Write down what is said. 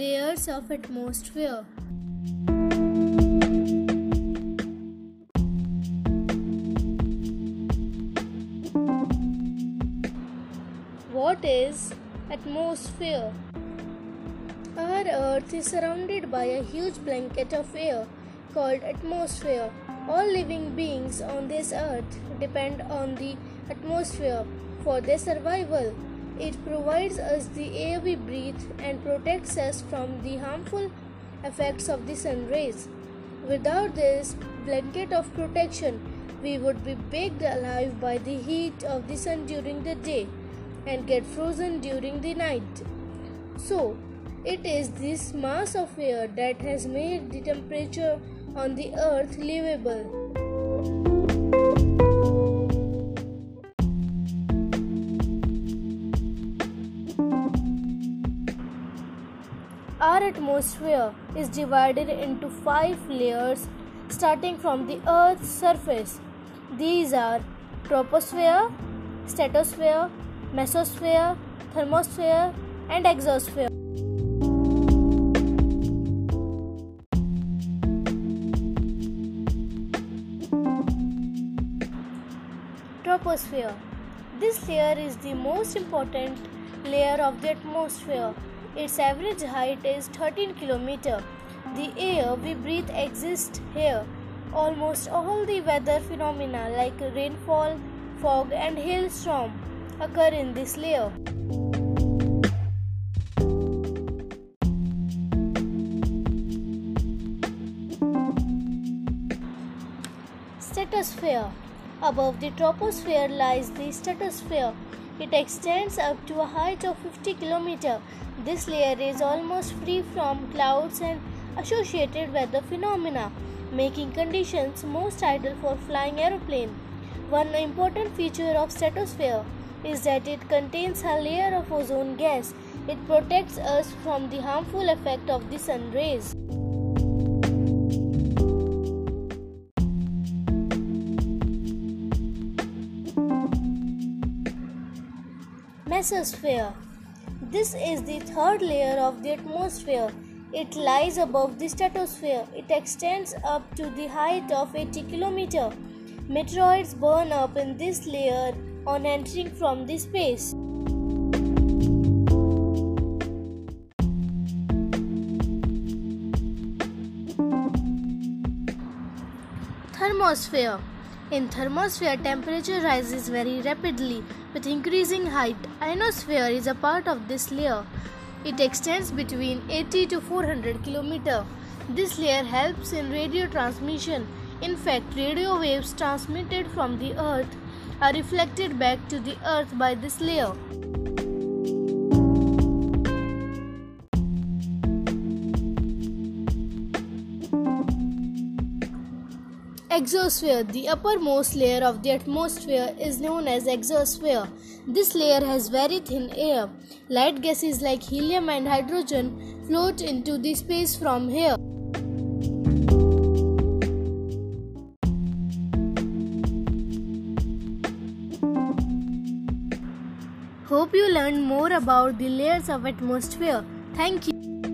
layers of atmosphere. What is atmosphere? Our earth is surrounded by a huge blanket of air called atmosphere. All living beings on this earth depend on the atmosphere for their survival. It provides us the air we breathe and protects us from the harmful effects of the sun rays. Without this blanket of protection, we would be baked alive by the heat of the sun during the day and get frozen during the night. So, it is this mass of air that has made the temperature on the earth livable. Our atmosphere is divided into five layers starting from the Earth's surface. These are troposphere, stratosphere, mesosphere, thermosphere, and exosphere. Troposphere. This layer is the most important layer of the atmosphere. Its average height is 13 km. The air we breathe exists here. Almost all the weather phenomena like rainfall, fog, and hailstorm occur in this layer. Stratosphere. Above the troposphere lies the stratosphere. It extends up to a height of 50 km. This layer is almost free from clouds and associated weather phenomena, making conditions most ideal for flying aeroplane. One important feature of stratosphere is that it contains a layer of ozone gas. It protects us from the harmful effect of the sun rays. Mesosphere. This is the third layer of the atmosphere. It lies above the stratosphere. It extends up to the height of 80 km. Meteoroids burn up in this layer on entering from the space. Thermosphere. In thermosphere, temperature rises very rapidly with increasing height. Ionosphere is a part of this layer. It extends between 80 to 400 km. This layer helps in radio transmission. In fact, radio waves transmitted from the earth are reflected back to the earth by this layer. Exosphere, the uppermost layer of the atmosphere, is known as exosphere. This layer has very thin air. Light gases like helium and hydrogen float into the space from here. Hope you learned more about the layers of atmosphere. Thank you.